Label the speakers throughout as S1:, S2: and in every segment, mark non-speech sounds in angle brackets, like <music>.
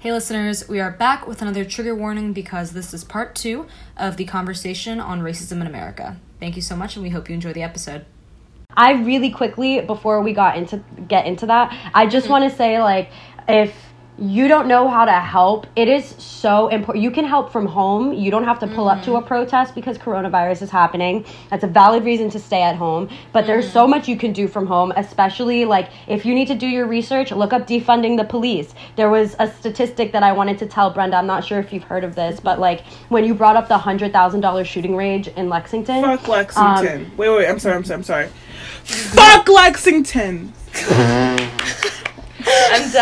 S1: Hey, listeners, we are back with another trigger warning because this is part two of the conversation on racism in America. Thank you so much, and we hope you enjoy the episode.
S2: I really quickly before we got into get into that, I just
S1: Mm-hmm.
S2: want to say like if you don't know how to help, it is so important. You can help from home. You don't have to pull up to
S1: Mm-hmm.
S2: a protest because coronavirus is happening. That's a valid reason to stay at home. But there's so
S1: Mm-hmm.
S2: much you can do from home, especially like if you need to do your research, look up defunding the police. There was a statistic that I wanted to tell Brenda. I'm not sure if you've heard of this, but like when you brought up the hundred thousand dollar shooting range in Lexington,
S3: Fuck
S2: Um,
S3: Lexington. wait, wait, I'm sorry, I'm sorry, I'm sorry. <laughs> Fuck Lexington! <laughs> <laughs>
S4: I'm <laughs>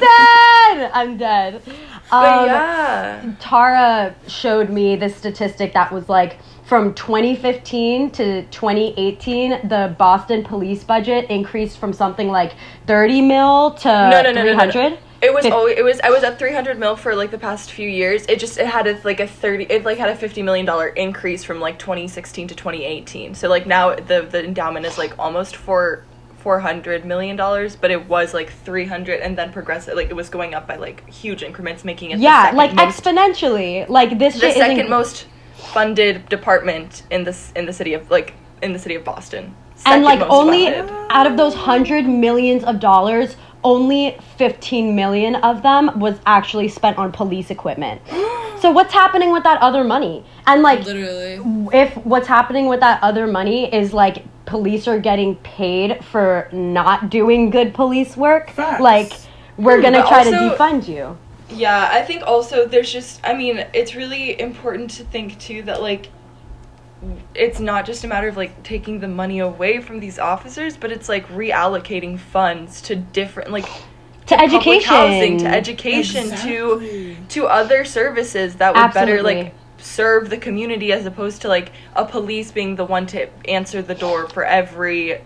S4: dead.
S2: I'm dead.
S4: But
S2: Um,
S4: yeah.
S2: Tara showed me this statistic that was like from 2015 to 2018, the Boston police budget increased from something like 30 mil to
S4: No, no, no, no, no, no.
S2: 300.
S4: It was always, it was I was at 300 mil for like the past few years. It just it had a, like a 30 it like had a 50 million dollar increase from like 2016 to 2018. So like now the the endowment is like almost for 400 million dollars, but it was like 300 and then progressive like it was going up by like huge increments making it
S2: Yeah,
S4: second
S2: like
S4: most,
S2: exponentially. Like this
S4: the
S2: shit
S4: second
S2: isn't
S4: most funded department in this in the city of like in the city of Boston.
S2: and like only
S4: funded.
S2: out of those hundred millions of dollars only 15 million of them was actually spent on police equipment <gasps> so what's happening with that other money and like
S1: Literally.
S2: if what's happening with that other money is like police are getting paid for not doing good police work
S3: Facts.
S2: like we're gonna
S4: But
S2: try to defund you
S4: Yeah, I think also there's just I mean, it's really important to think too that like it's not just a matter of like taking the money away from these officers, but it's like reallocating funds to different like
S2: to
S4: public
S2: education
S4: housing, to education,
S3: Exactly.
S4: to to other services that would better like serve the community as opposed to like a police being the one to answer the door for every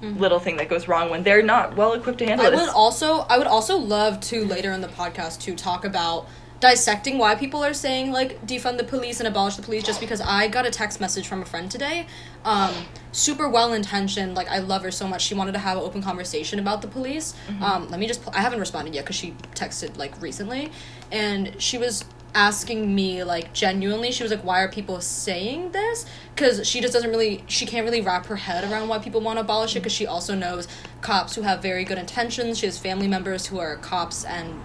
S4: little thing that goes wrong when they're not well equipped to handle
S1: it.
S4: I
S1: would also I would also love to later in the podcast to talk about dissecting why people are saying like defund the police and abolish the police just because I got a text message from a friend today. Um super well intentioned like I love her so much. She wanted to have an open conversation about the police. Um let me just I haven't responded yet cuz she texted like recently. And she was asking me like genuinely she was like why are people saying this? Because she just doesn't really she can't really wrap her head around why people want to abolish it because she also knows cops who have very good intentions. She has family members who are cops and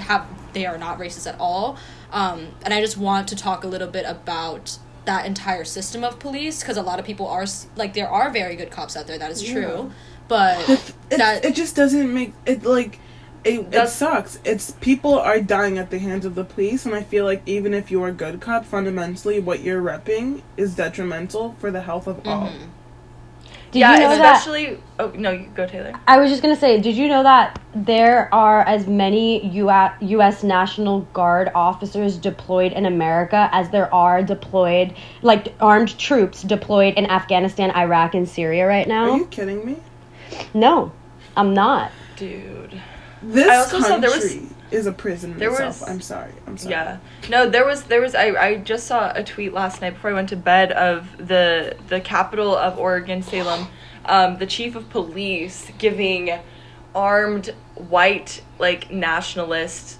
S1: have they are not racist at all. Um, and i just want to talk a little bit about that entire system of police because a lot of people are like there are very good cops out there that is true. But <laughs>
S3: It,
S1: that
S3: it just doesn't make it like it, it sucks. It's people are dying at the hands of the police, and I feel like even if you're a good cop, fundamentally, what you're repping is detrimental for the health of all.
S1: Mm-hmm.
S2: did
S4: yeah,
S2: you know that
S4: especially oh no, you go Taylor.
S2: I was just gonna say, did you know that there are as many U.S. U.S. National Guard officers deployed in America as there are deployed, like armed troops deployed in Afghanistan, Iraq, and Syria right now?
S3: Are you kidding me?
S2: No, I'm not.
S4: Dude.
S3: This
S4: I also saw
S3: country
S4: there was-
S3: is a prison in itself.
S4: was-
S3: I'm sorry. I'm sorry.
S4: Yeah. No, there was there was I, I just saw a tweet last night before I went to bed of the the capital of Oregon, Salem, um, the chief of police giving armed white like nationalists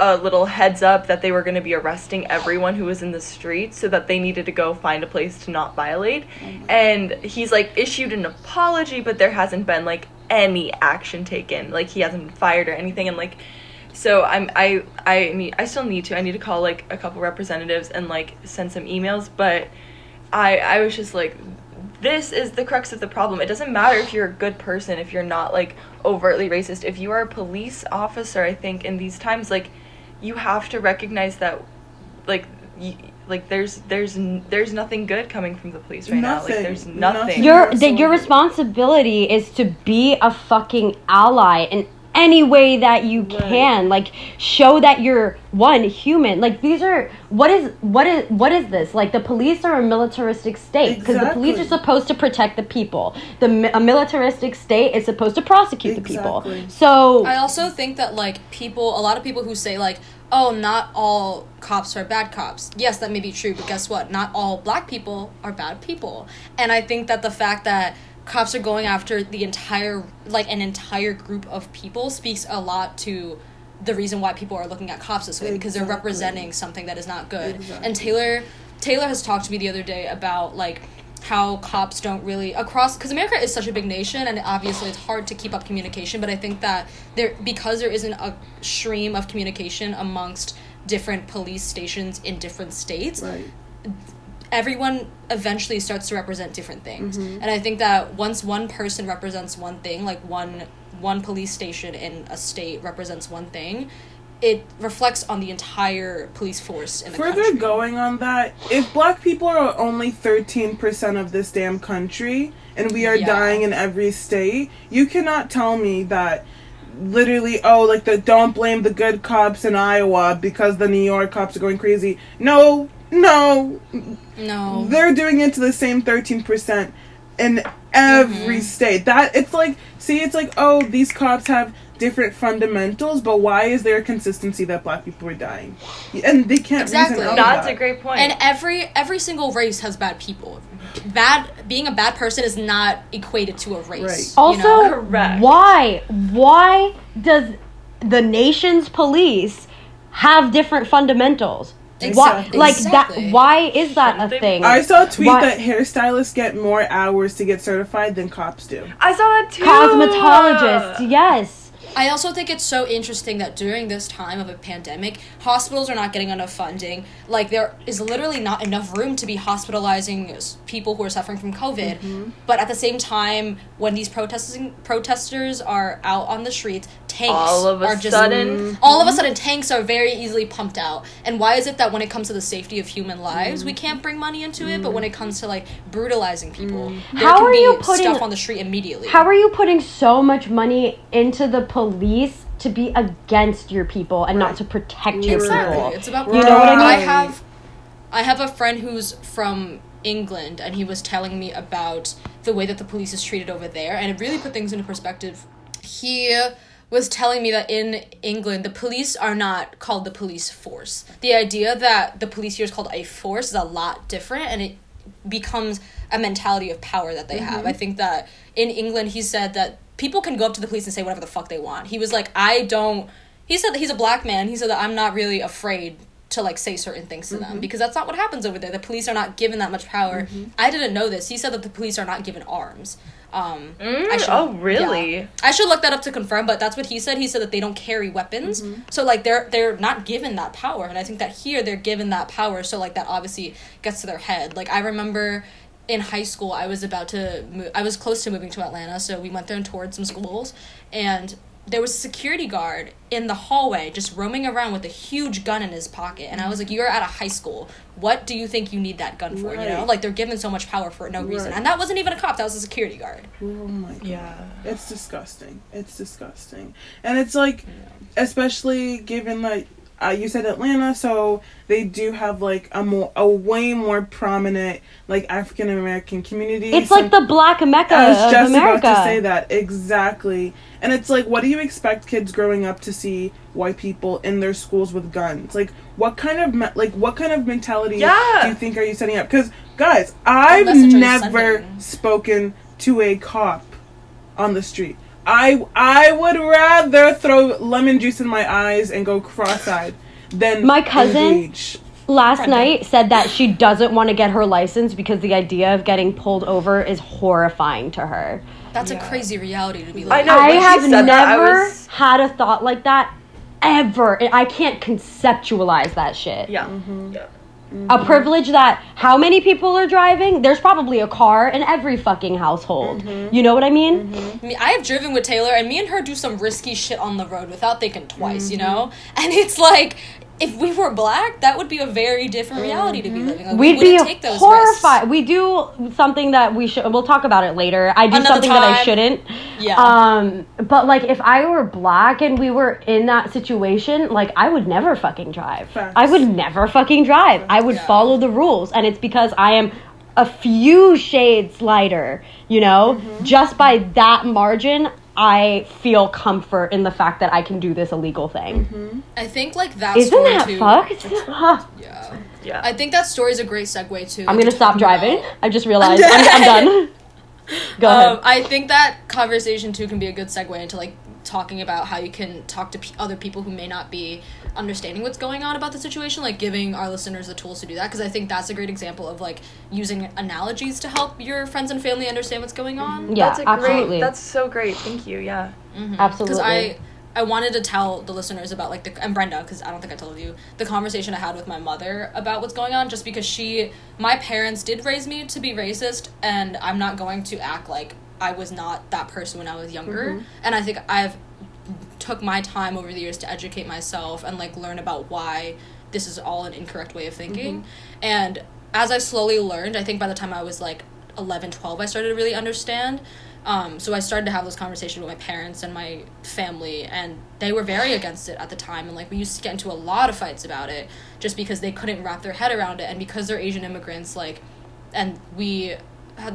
S4: a little heads up that they were going to be arresting everyone who was in the street so that they needed to go find a place to not violate mm-hmm. and he's like issued an apology but there hasn't been like any action taken like he hasn't been fired or anything and like so I'm I I need I still need to I need to call like a couple representatives and like send some emails but I I was just like this is the crux of the problem. It doesn't matter if you're a good person if you're not like overtly racist. If you are a police officer, I think in these times like you have to recognize that like y- like there's there's there's nothing good coming from the police right now. Like there's
S3: Nothing.
S4: nothing.
S2: Your
S3: Absolutely.
S2: that your responsibility is to be a fucking ally in any way that you can. Like show that you're one human. Like these are what is what is what is this? Like the police are a militaristic state because the police are supposed to protect the people. The a militaristic state is supposed to prosecute the people. So
S1: I also think that like people, a lot of people who say like, "Oh, not all cops are bad cops." Yes, that may be true, but guess what? Not all black people are bad people. And I think that the fact that cops are going after the entire like an entire group of people speaks a lot to the reason why people are looking at cops this way because they're representing something that is not good.
S3: Exactly.
S1: And Taylor Taylor has talked to me the other day about like how cops don't really across because America is such a big nation and obviously it's hard to keep up communication but I think that there because there isn't a stream of communication amongst different police stations in different states
S3: Right.
S1: Everyone eventually starts to represent different things
S3: Mm-hmm.
S1: and i think that once one person represents one thing like one one police station in a state represents one thing it reflects on the entire police force in the
S3: Further
S1: country.
S3: going on that, if black people are only 13% of this damn country and we are
S1: Yeah.
S3: dying in every state, you cannot tell me that literally, oh, like the don't blame the good cops in Iowa because the New York cops are going crazy. No, no,
S1: no
S3: they're doing it to the same 13% in every
S1: Mm-hmm.
S3: state. That it's like, see, it's like, oh, these cops have different fundamentals, but why is there a consistency that black people are dying? And they can't
S1: Exactly.
S3: reason
S4: That's
S3: that.
S4: a great point.
S1: and every every single race has bad people bad being a bad person is not equated to a race
S3: Right.
S1: you
S2: Also,
S1: know?
S4: Correct.
S2: why? Why does the nation's police have different fundamentals? Why,
S1: Exactly.
S2: like
S1: Exactly.
S2: that? Why is that a thing?
S3: I saw a tweet
S2: Why-
S3: that hairstylists get more hours to get certified than cops do.
S4: I saw that too.
S2: Cosmetologists, yes.
S1: I also think it's so interesting that during this time of a pandemic, hospitals are not getting enough funding. Like there is literally not enough room to be hospitalizing people who are suffering from COVID.
S3: Mm-hmm.
S1: But at the same time, when these protesting protesters are out on the streets, tanks
S4: All of a
S1: are just
S4: sudden-
S1: all of a sudden tanks are very easily pumped out. And why is it that when it comes to the safety of human lives,
S3: Mm-hmm.
S1: we can't bring money into it, but when it comes to like brutalizing people,
S3: Mm-hmm.
S1: there
S2: How
S1: can
S2: are
S1: be
S2: you putting-
S1: stuff on the street immediately.
S2: How are you putting so much money into the police to be against your people and not to protect your
S1: Exactly.
S2: people?
S1: It's about
S2: You know what I mean?
S1: I have I have a friend who's from England and he was telling me about the way that the police is treated over there and it really put things into perspective. He was telling me that in England the police are not called the police force. The idea that the police here is called a force is a lot different and it becomes a mentality of power that they have. Mm-hmm. I think that in England he said that people can go up to the police and say whatever the fuck they want. He was like, I don't he said that he's a black man. He said that I'm not really afraid to like say certain things to them because that's not what happens over there. The police are not given that much power. I didn't know this. He said that the police are not given arms. Um, I
S4: Mm,
S1: should-
S4: oh, really?
S1: yeah. I should look that up to confirm, but that's what he said. He said that they don't carry weapons, so like they're they're not given that power, and I think that here they're given that power, so like that obviously gets to their head. Like I remember in high school, I was about to move. I was close to moving to Atlanta, so we went there and toured some schools, and there was a security guard in the hallway just roaming around with a huge gun in his pocket, and I was like, "You're at a high school. What do you think you need that gun for? You know, like they're given so much power for no reason, and that wasn't even a cop. That was a security guard."
S3: Oh my god.
S4: Yeah.
S3: It's disgusting. It's disgusting. And it's like, especially given that uh, you said Atlanta, so they do have like a more, a way more prominent like African American community.
S2: It's
S3: Some-
S2: like the black mecca
S3: I was just
S2: America.
S3: about to say that exactly. And it's like, what do you expect kids growing up to see white people in their schools with guns? Like, what kind of me- like what kind of mentality
S4: Yeah.
S3: do you think are you setting up? Because guys, I've
S1: message are you
S3: never spoken to a cop on the street. I I would rather throw lemon juice in my eyes and go cross-eyed than
S2: My cousin-
S3: engage.
S2: last
S1: Brenda.
S2: night said that she doesn't want to get her license because the idea of getting pulled over is horrifying to her.
S1: That's
S4: Yeah.
S1: a crazy reality to be
S4: I know.
S2: I have
S4: said that, I
S2: never
S4: was-
S2: had a thought like that ever. I can't conceptualize that shit.
S4: Yeah.
S3: Mm-hmm.
S4: Yeah.
S2: A mm-hmm. privilege that how many people are driving? There's probably a car in every fucking household.
S3: Mm-hmm.
S2: You know what I mean? Mm-hmm.
S1: I mean, I have driven with Taylor, and me and her do some risky shit on the road without thinking twice, you mm-hmm. know? <laughs> And it's like, if we were black, that would be a very different reality to be living. Like, we
S2: We'd be
S1: wouldn't take those
S2: horrified. We do something that we should. We'll talk about it later. I do
S1: Another
S2: something that I shouldn't.
S1: Yeah.
S2: Um, but like, if I were black and we were in that situation, like, I would never fucking drive.
S3: Facts.
S2: I would never fucking drive. I would
S1: Yeah.
S2: follow the rules, and it's because I am a few shades lighter. You know,
S1: Mm-hmm.
S2: just by that margin. I feel comfort in the fact that I can do this illegal thing.
S1: risks. I think, like, that
S2: Isn't
S1: story,
S2: that
S1: too.
S2: fucked? Huh. <laughs>
S1: Yeah.
S4: Yeah.
S1: I think that story is a great segue, too.
S2: I'm gonna
S1: to
S2: stop driving.
S1: about-
S2: I just realized <laughs> I'm, I'm done. Go
S1: Um,
S2: ahead.
S1: I think that conversation too can be a good segue into like talking about how you can talk to p- other people who may not be understanding what's going on about the situation like giving our listeners the tools to do that because i think that's a great example of like using analogies to help your friends and family understand what's going on
S2: Yeah,
S4: that's a
S2: absolutely.
S4: great. That's so great. Thank you. Yeah. Mm-hmm.
S2: Absolutely.
S1: because I I wanted to tell the listeners about like the and Brenda because I don't think I told you the conversation I had with my mother about what's going on just because she my parents did raise me to be racist and I'm not going to act like I was not that person when I was younger. And I think I've took my time over the years to educate myself and like learn about why this is all an incorrect way of thinking. And as i slowly learned i think by the time i was like 11 12 i started to really understand. Um, so i started to have those conversations with my parents and my family and they were very against it at the time. And like we used to get into a lot of fights about it just because they couldn't wrap their head around it. And because they're asian immigrants like and we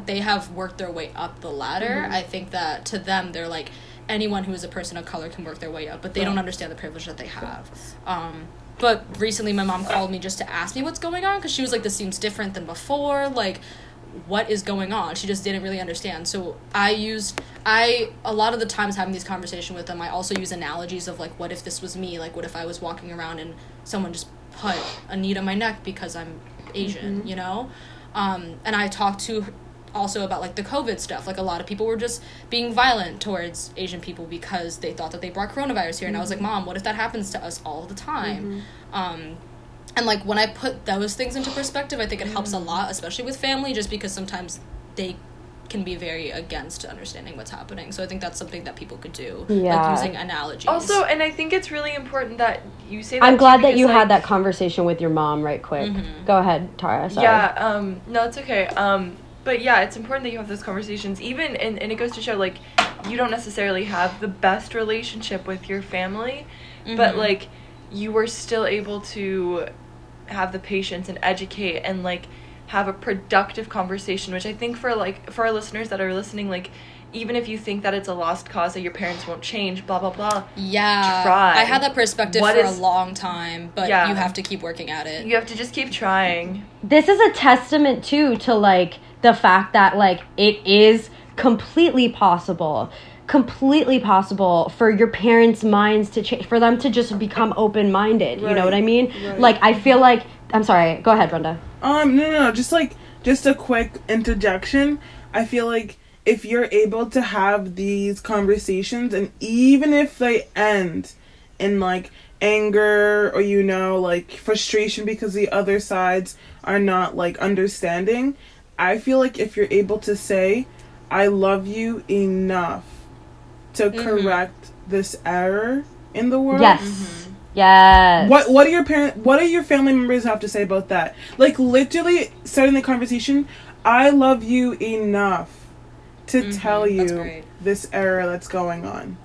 S1: they have worked their way up the ladder. I think that to them they're like anyone who is a person of color can work their way up but they don't understand the privilege that they have. Um, but recently my mom called me just to ask me what's going on because she was like this seems different than before like what is going on? She just didn't really understand. So i used i a lot of the times having these conversations with them i also use analogies of like what if this was me? Like what if i was walking around and someone just put a knee on my neck because i'm asian you know? Um, and i talked to also about like the covid stuff like a lot of people were just being violent towards asian people because they thought that they brought coronavirus here and i was like mom what if that happens to us all the time um, and like when i put those things into <gasps> perspective i think it helps a lot especially with family just because sometimes they can be very against understanding what's happening so i think that's something that people could do
S2: Yeah.
S1: like using analogies
S4: Also, and I think it's really important that you say that.
S2: I'm glad that you
S4: like,
S2: had that conversation with your mom right quick.
S1: Mm-hmm.
S2: Go ahead, Tara. Sorry.
S4: Yeah, um, no, it's okay. Um, but yeah, it's important that you have those conversations. Even and, and it goes to show like you don't necessarily have the best relationship with your family, but
S1: Mhm.
S4: like you were still able to have the patience and educate and like have a productive conversation, which I think for like for our listeners that are listening, like even if you think that it's a lost cause that your parents won't change, blah blah blah,
S1: yeah
S4: Try.
S1: i had that perspective
S4: What
S1: for
S4: is-
S1: a long time but
S4: Yeah.
S1: you have to keep working at it
S4: you have to just keep trying.
S2: this is a testament too to like the fact that like it is completely possible completely possible for your parents minds to change for them to just become open-minded you know what i mean
S3: right.
S2: like i feel like i'm sorry go ahead brenda
S3: Um, no, no, no. Just like, just a quick interjection. I feel like if you're able to have these conversations, and even if they end in like anger or you know like frustration because the other sides are not like understanding, I feel like if you're able to say, "I love you enough to correct this error in the world,"
S2: yes yes
S3: What what do your parent what do your family members have to say about that? Like literally starting the conversation, I love you enough to tell
S1: Mm-hmm. that's
S3: you this error that's going on.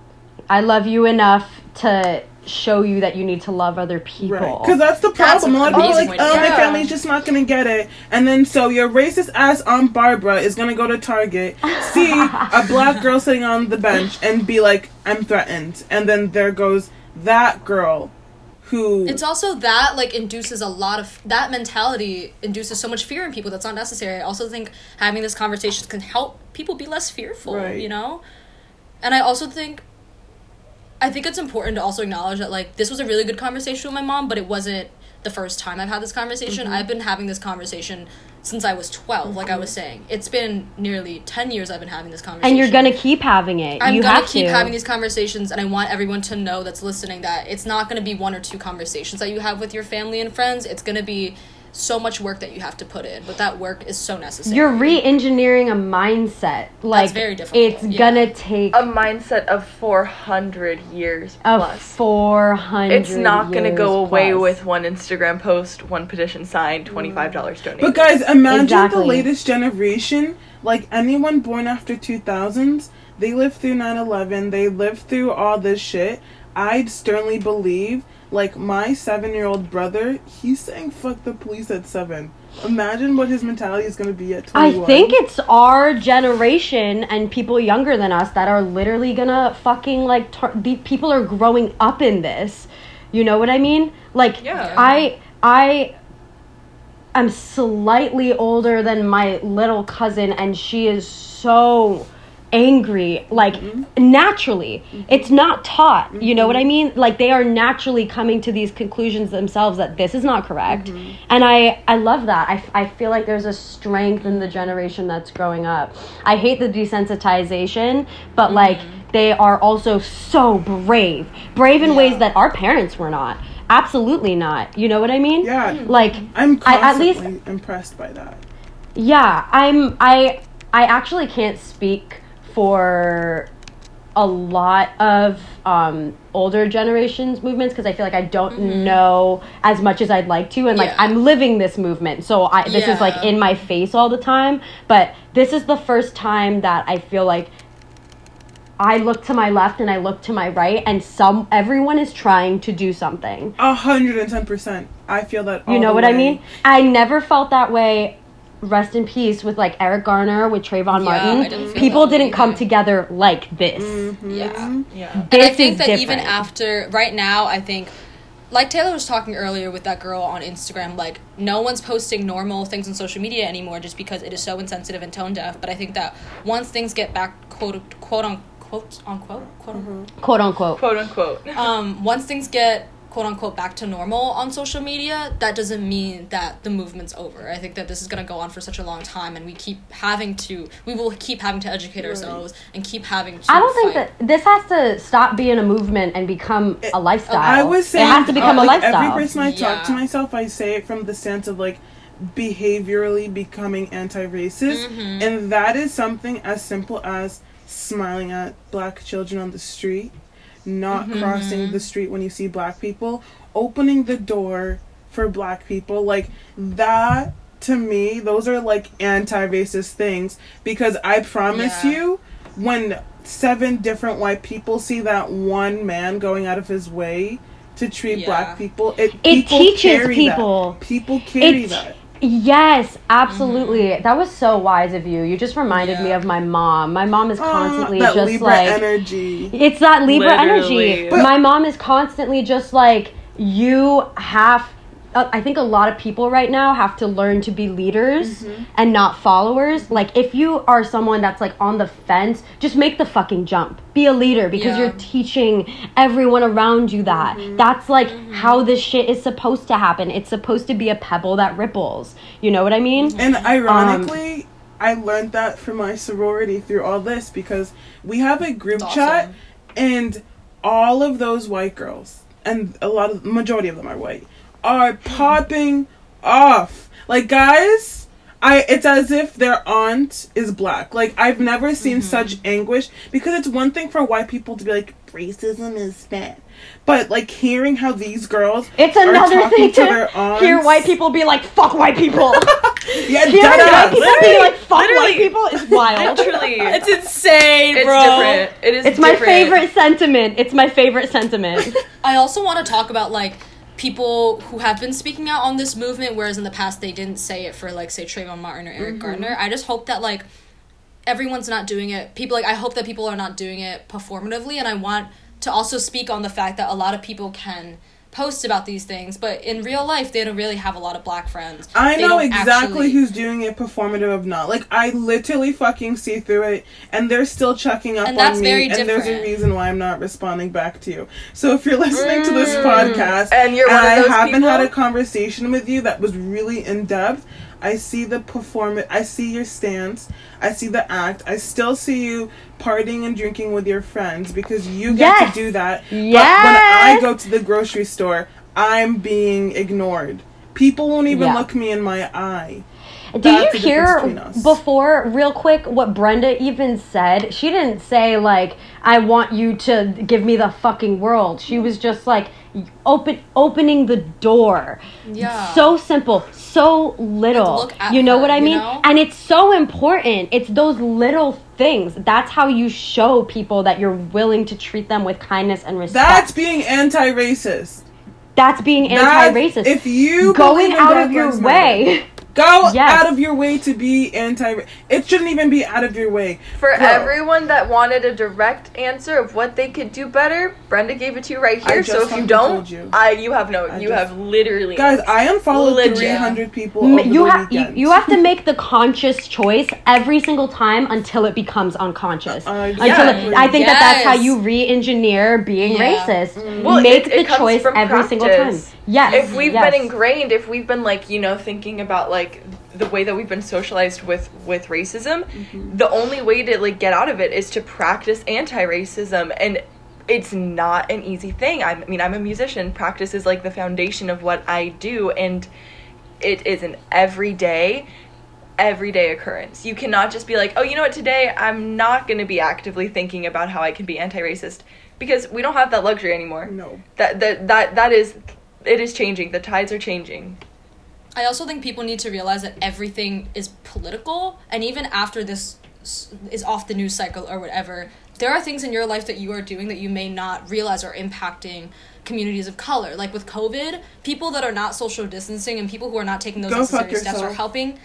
S2: i love you enough to show you that you need to love other people
S3: Right. Because that's the
S1: That's
S3: problem. A lot of people are like, oh, my
S4: it.
S3: family's just not going to get it. And then so your racist ass Aunt Barbara is going to go to Target, see a <laughs> black girl sitting on the bench, and be like, I'm threatened. And then there goes that girl who.
S1: It's also that like induces a lot of that mentality induces so much fear in people that's not necessary. I also think having this conversation can help people be less fearful,
S3: Right.
S1: you know? And I also think I think it's important to also acknowledge that like this was a really good conversation with my mom, but it wasn't the first time I've had this conversation.
S3: Mm-hmm.
S1: I've been having this conversation since I was 12, like I was saying. It's been nearly 10 years I've been having this conversation.
S2: and you're gonna keep having it
S1: I'm
S2: you
S1: gonna
S2: have
S1: keep
S2: to
S1: having these conversations, and I want everyone to know that's listening that it's not gonna be one or two conversations that you have with your family and friends. It's gonna be so much work that you have to put in, but that work is so necessary.
S2: you're re-engineering a mindset like
S1: very difficult,
S2: it's
S1: yeah.
S2: gonna take
S4: A mindset of 400 years
S2: a
S4: plus.
S2: 400
S4: It's not going to go
S2: years
S4: away
S2: plus.
S4: with one Instagram post, one petition signed, $25 mm. donated.
S3: But guys, imagine
S2: Exactly.
S3: the latest generation, like anyone born after 2000s, they lived through 9/11, they lived through all this shit. I'd sternly believe like my 7-year-old brother, he's saying fuck the police at 7. Imagine what his mentality is going to be at 21.
S2: I think it's our generation and people younger than us that are literally gonna fucking like tar- the people are growing up in this. You know what I mean? Like
S4: Yeah.
S2: I I am slightly older than my little cousin and she is so angry like mm-hmm. naturally. Mm-hmm. It's not taught you know what i mm-hmm. mean? Like they are naturally coming to these conclusions themselves that this is not correct. And i i love that. I, I feel like there's a strength in the generation that's growing up. I hate the desensitization but like they are also so brave. Brave in ways that our parents were not. Absolutely not. You know what i mean?
S3: Yeah.
S2: like
S3: I'm
S2: I- at least-
S3: impressed by that.
S2: yeah, I'm I I actually can't speak for a lot of um, older generations movements because I feel like I don't know as much as I'd like to and like
S1: Mm-hmm. Yeah.
S2: I'm living this movement so I this is like in my face all the time but this is the first time that I feel like I look to my left and I look to my right and some everyone is trying to do something
S3: A hundred and ten percent. I feel that.
S2: you know
S3: the
S2: what I mean? I never felt that way. Rest in peace with like Eric Garner with Trayvon
S1: Yeah,
S2: Martin.
S1: didn't
S2: People didn't come together like this.
S3: Mm-hmm.
S1: Yeah.
S4: Yeah.
S1: And I think
S2: is
S1: that even after right now, I think like Taylor was talking earlier with that girl on Instagram, like no one's posting normal things on social media anymore just because it is so insensitive and tone deaf. But I think that once things get back quote quote unquote unquote quote unquote
S2: Quote unquote.
S4: Quote unquote.
S1: um once things get quote unquote back to normal on social media, that doesn't mean that the movement's over. I think that this is gonna go on for such a long time and we keep having to we will keep having to educate ourselves and keep having to
S2: I don't think that this has to stop being a movement and become a lifestyle.
S3: I was saying
S2: it has to become
S3: uh,
S2: a
S3: like,
S2: lifestyle.
S3: Every person I talk to myself, I say it from the stance of like behaviorally becoming anti-racist,
S1: Mm-hmm.
S3: and that is something as simple as smiling at black children on the street, not
S1: Mm-hmm.
S3: crossing the street when you see black people, opening the door for black people, like that. To me, those are like anti-racist things because I promise
S1: Yeah.
S3: you, when seven different white people see that one man going out of his way to treat
S1: Yeah.
S3: black people, it
S2: It
S3: people
S2: teaches
S3: carry
S2: people.
S3: That. People carry
S2: It-
S3: that.
S2: Yes, absolutely. That was so wise of you. You just reminded me of my mom. My mom is constantly
S3: Ah, that
S2: just
S3: Libra
S2: like
S3: energy.
S2: It's that Libra
S4: Literally.
S2: energy.
S3: But-
S2: My mom is constantly just like, you have. Uh, I think a lot of people right now have to learn to be leaders
S3: Mm-hmm.
S2: and not followers. Like, if you are someone that's like on the fence, just make the fucking jump. Be a leader because
S1: Yeah.
S2: you're teaching everyone around you that.
S3: Mm-hmm.
S2: That's like how this shit is supposed to happen. It's supposed to be a pebble that ripples. You know what I mean?
S3: And
S2: Um,
S3: ironically, I learned that from my sorority through all this because we have a group
S1: That's
S3: chat
S1: awesome.
S3: and all of those white girls and a lot of majority of them are white are popping off. Like guys, I it's as if their aunt is black. Like I've never seen
S1: Mm-hmm.
S3: such anguish because it's one thing for white people to be like racism is bad. But like hearing how these girls
S2: It's
S3: are
S2: another
S3: talking
S2: thing to,
S3: their aunts,
S2: hear white people be like, fuck white people. <laughs>
S3: yeah,
S2: Hearing white
S3: ass.
S2: people be like, fuck
S4: literally.
S2: white people is <laughs> wild.
S4: Literally.
S1: It's insane,
S4: It's
S1: bro.
S4: different. It is
S2: It's my favorite sentiment. It's my favorite sentiment. <laughs>
S1: I also want to talk about like people who have been speaking out on this movement, whereas in the past they didn't say it for like say Trayvon Martin or Eric mm-hmm. Gardner. I just hope that like everyone's not doing it. People like I hope that people are not doing it performatively, and I want to also speak on the fact that a lot of people can post about these things, but in real life they don't really have a lot of black friends.
S3: I
S1: They
S3: know exactly
S1: actually-
S3: who's doing it performative of not. Like I literally fucking see through it and they're still checking up
S1: And that's
S3: on me
S1: very
S3: and there's a reason why I'm not responding back to you. So if you're listening to this mm. podcast
S4: And you're one of
S3: I haven't had a conversation with you that was really in depth, I see the performance I see your stance, I see the act, I still see you partying and drinking with your friends because you get
S2: Yes.
S3: to do that. But when I go to the grocery store, I'm being ignored. People won't even
S2: Yeah.
S3: look me in my eye.
S2: Did
S3: That's
S2: you hear
S3: difference between us.
S2: before, real quick, what Brenda even said? She didn't say, like, I want you to give me the fucking world. She was just like, open opening the door.
S1: Yeah.
S2: So simple, so little. you know
S1: her,
S2: what I
S1: you
S2: mean?
S1: know?
S2: And it's so important. It's those little things. That's how you show people that you're willing to treat them with kindness and respect.
S3: That's being anti-racist.
S2: That's being anti-racist.
S3: If you
S2: going out of your
S3: Lives Matter-
S2: way
S3: Go
S2: Yes.
S3: out of your way to be anti. It shouldn't even be out of your way.
S4: For
S3: Bro.
S4: everyone that wanted a direct answer of what they could do better, Brenda gave it to you right here. So if you don't,
S3: you.
S4: I you have no,
S3: I
S4: you
S3: just-
S4: have literally
S3: Guys, I unfollowed
S4: Legit.
S3: 300 people
S2: M-
S3: over
S2: you have you, you have to make the conscious choice every single time until it becomes unconscious.
S3: Uh,
S2: until
S3: exactly.
S2: it, I think that that's how you re-engineer being
S1: Yeah.
S2: racist.
S4: Well,
S2: make
S4: it-
S2: the
S4: it
S2: choice
S4: from
S2: every single time.
S4: Practice.
S2: Yes.
S4: if we've
S2: yes.
S4: been ingrained if we've been like you know thinking about like the way that we've been socialized with with racism
S3: Mm-hmm.
S4: the only way to like get out of it is to practice anti-racism and it's not an easy thing i mean i'm a musician practice is like the foundation of what i do and it is an everyday everyday occurrence you cannot just be like oh you know what today i'm not going to be actively thinking about how i can be anti-racist because we don't have that luxury anymore
S3: No.
S4: that that that that is it is changing the tides are changing
S1: I also think people need to realize that everything is political, and even after this is off the news cycle or whatever, there are things in your life that you are doing that you may not realize are impacting communities of color. Like with COVID, people that are not social distancing and people who are not taking those
S3: Go
S1: necessary steps are helping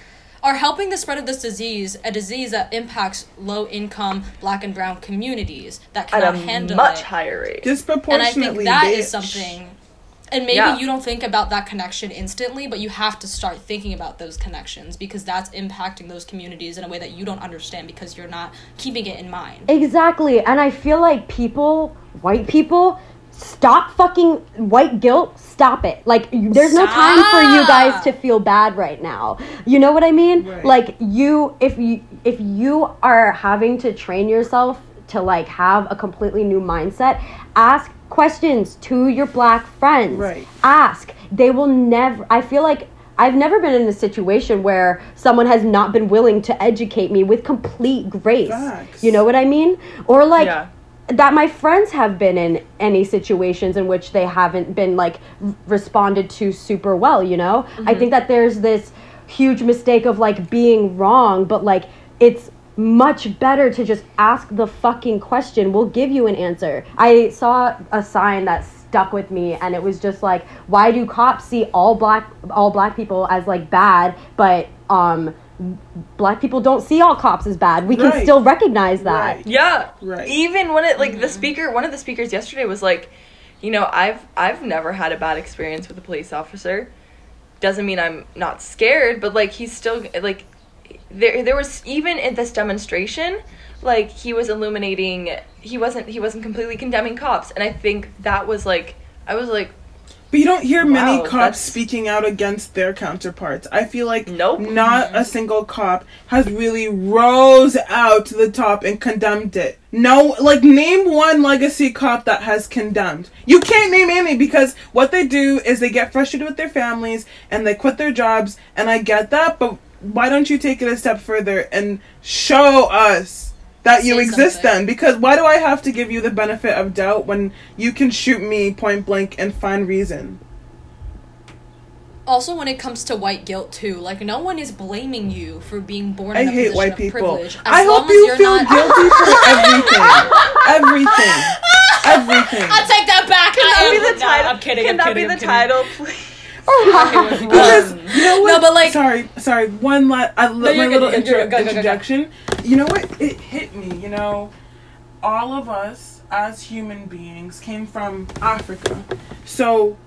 S1: are helping the spread of this disease, a disease that impacts low income black and brown communities that
S4: at
S1: cannot
S4: a
S1: handle
S4: much
S1: it.
S4: higher rate Disproportionately.
S1: And I think that is
S3: bitch.
S1: something. And maybe
S4: Yeah.
S1: you don't think about that connection instantly, but you have to start thinking about those connections because that's impacting those communities in a way that you don't understand because you're not keeping it in mind.
S2: Exactly. And I feel like people, white people, stop fucking white guilt. Stop it. Like, you- there's no time for you guys to feel bad right now. You know what I mean?
S3: Right.
S2: Like, you, if you, if you are having to train yourself to like have a completely new mindset, ask questions to your black friends.
S3: Right.
S2: Ask. They will never, I feel like I've never been in a situation where someone has not been willing to educate me with complete grace.
S3: Facts.
S2: You know what I mean? Or like
S4: Yeah.
S2: that my friends have been in any situations in which they haven't been like responded to super well, you know? I mm-hmm. think that there's this huge mistake of like being wrong, but like it's much better to just ask the fucking question. We'll give you an answer. I saw a sign that stuck with me and it was just like why do cops see all black all black people as like bad but um black people don't see all cops as bad. We can
S3: Right.
S2: still recognize that.
S3: Right.
S4: yeah
S3: Right.
S4: even when it like the speaker one of the speakers yesterday was like you know i've i've never had a bad experience with a police officer doesn't mean i'm not scared but like he's still like there there was even in this demonstration like he was illuminating he wasn't he wasn't completely condemning cops and i think that was like i was like
S3: But you don't hear many cops
S4: that's-
S3: speaking out against their counterparts. I feel like
S4: Nope.
S3: not a mm-hmm. single cop has really rose out to the top and condemned it. No, like name one legacy cop that has condemned. You can't name any because what they do is they get frustrated with their families and they quit their jobs. And I get that, but why don't you take it a step further and show us? That you exist
S1: something.
S3: then because why do I have to give you the benefit of doubt when you can shoot me point blank and find reason?
S1: Also, when it comes to white guilt too, like no one is blaming you for being born
S3: I
S1: in a
S3: hate
S1: position
S3: white
S1: of
S3: people.
S1: privilege. As
S3: I
S1: long
S3: hope
S1: as
S3: you
S1: you're
S3: feel
S1: not-
S3: guilty <laughs> for everything. everything. <laughs> Everything.
S1: i'll take that back.
S4: can
S1: I
S4: that
S1: am-
S4: be the
S1: no,
S4: title
S1: I'm kidding.
S4: can
S1: I'm
S4: that
S1: kidding,
S4: be
S1: I'm
S4: the
S1: kidding.
S4: title please <laughs>
S3: Because you know what?
S1: No, but, like-
S3: sorry, sorry. One last, I,
S1: you're
S3: my little intro-
S1: good. Go, go, go, go.
S3: introduction. You know what? It hit me. You know, all of us as human beings came from Africa, so